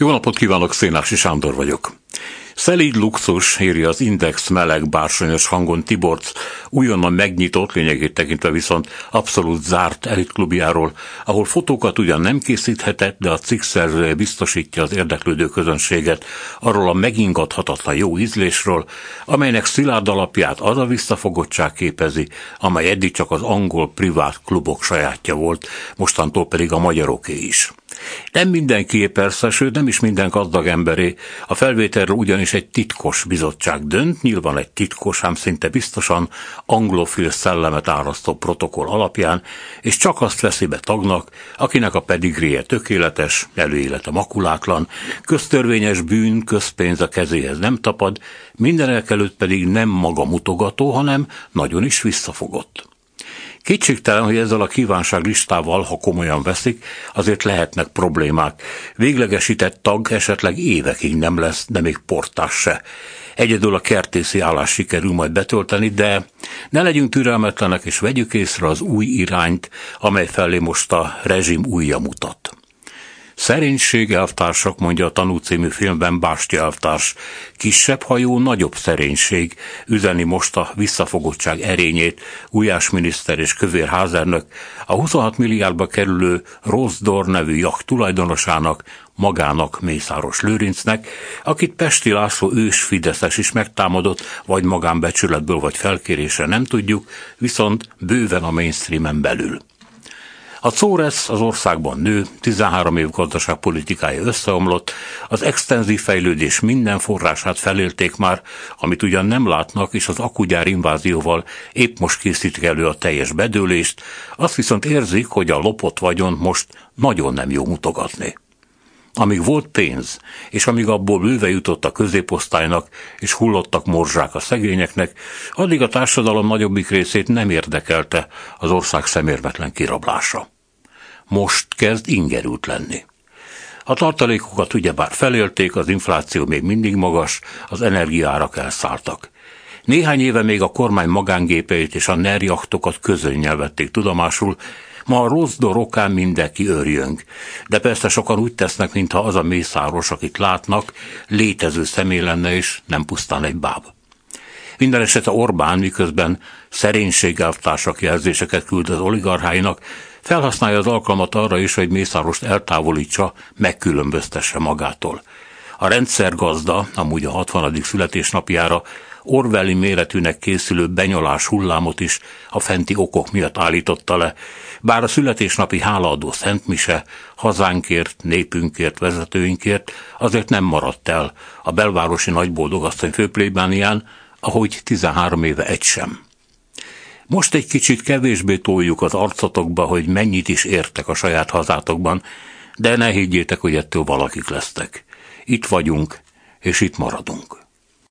Jó napot kívánok, Szénási Sándor vagyok. Szelíd luxus, írja az Index meleg bársonyos hangon Tiborc, újonnan megnyitott, lényegét tekintve viszont abszolút zárt elitklubjáról, ahol fotókat ugyan nem készíthetett, de a cikk szerzője biztosítja az érdeklődő közönséget arról a megingathatatlan jó ízlésről, amelynek szilárd alapját az a visszafogottság képezi, amely eddig csak az angol privát klubok sajátja volt, mostantól pedig a magyaroké is. Nem mindenki persze, sőt nem is minden gazdag emberé. A felvételről ugyanis egy titkos bizottság dönt, nyilván egy titkos, ám szinte biztosan anglofil szellemet árasztó protokoll alapján, és csak azt veszi be tagnak, akinek a pedigréje tökéletes, előélete makulátlan, köztörvényes bűn, közpénz a kezéhez nem tapad, mindenek előtt pedig nem maga mutogató, hanem nagyon is visszafogott. Kétségtelen, hogy ezzel a kívánság listával, ha komolyan veszik, azért lehetnek problémák. Véglegesített tag esetleg évekig nem lesz, de még portás se. Egyedül a kertészi állás sikerül majd betölteni, de ne legyünk türelmetlenek és vegyük észre az új irányt, amely felé most a rezsim újja mutat. Szerénység elvtársak, mondja a Tanú című filmben Básti elvtárs. Kisebb hajó, nagyobb szerénység, üzeni most a visszafogottság erényét Ujás miniszter és Kövér házernök a 26 milliárdba kerülő Rosdor nevű jacht tulajdonosának, magának Mészáros Lőrincnek, akit Pesti László ős Fideszes is megtámadott, vagy magánbecsületből, vagy felkérésre nem tudjuk, viszont bőven a mainstreamen belül. A Czóresz az országban nő, 13 év gazdaságpolitikája összeomlott, az extenzív fejlődés minden forrását felélték már, amit ugyan nem látnak, és az akugyár invázióval épp most készítik elő a teljes bedőlést, azt viszont érzik, hogy a lopott vagyon most nagyon nem jó mutogatni. Amíg volt pénz, és amíg abból bőve jutott a középosztálynak, és hullottak morzsák a szegényeknek, addig a társadalom nagyobbik részét nem érdekelte az ország szemérmetlen kirablása. Most kezd ingerült lenni. A tartalékokat ugyebár felélték, az infláció még mindig magas, az energiárak elszálltak. Néhány éve még a kormány magángépeit és a nerjachtokat közönnyel vették tudomásul, Ma a rossz dorokán mindenki örjönk. De persze sokan úgy tesznek, mintha az a mészáros, akit látnak, létező személy lenne, és nem pusztán egy báb. Minden esetre Orbán, miközben szerénységelvtársak jelzéseket küld az oligarcháinak, felhasználja az alkalmat arra is, hogy Mészárost eltávolítsa, megkülönböztesse magától. A rendszer gazda, amúgy a 60. születésnapjára Orwelli méretűnek készülő benyolás hullámot is a fenti okok miatt állította le, bár a születésnapi hálaadó Szentmise hazánkért, népünkért, vezetőinkért azért nem maradt el a belvárosi nagyboldogasszony főplébánián, ahogy 13 éve egy sem. Most egy kicsit kevésbé toljuk az arcotokba, hogy mennyit is értek a saját hazátokban, de ne higgyétek, hogy ettől valakik lesztek. Itt vagyunk, és itt maradunk.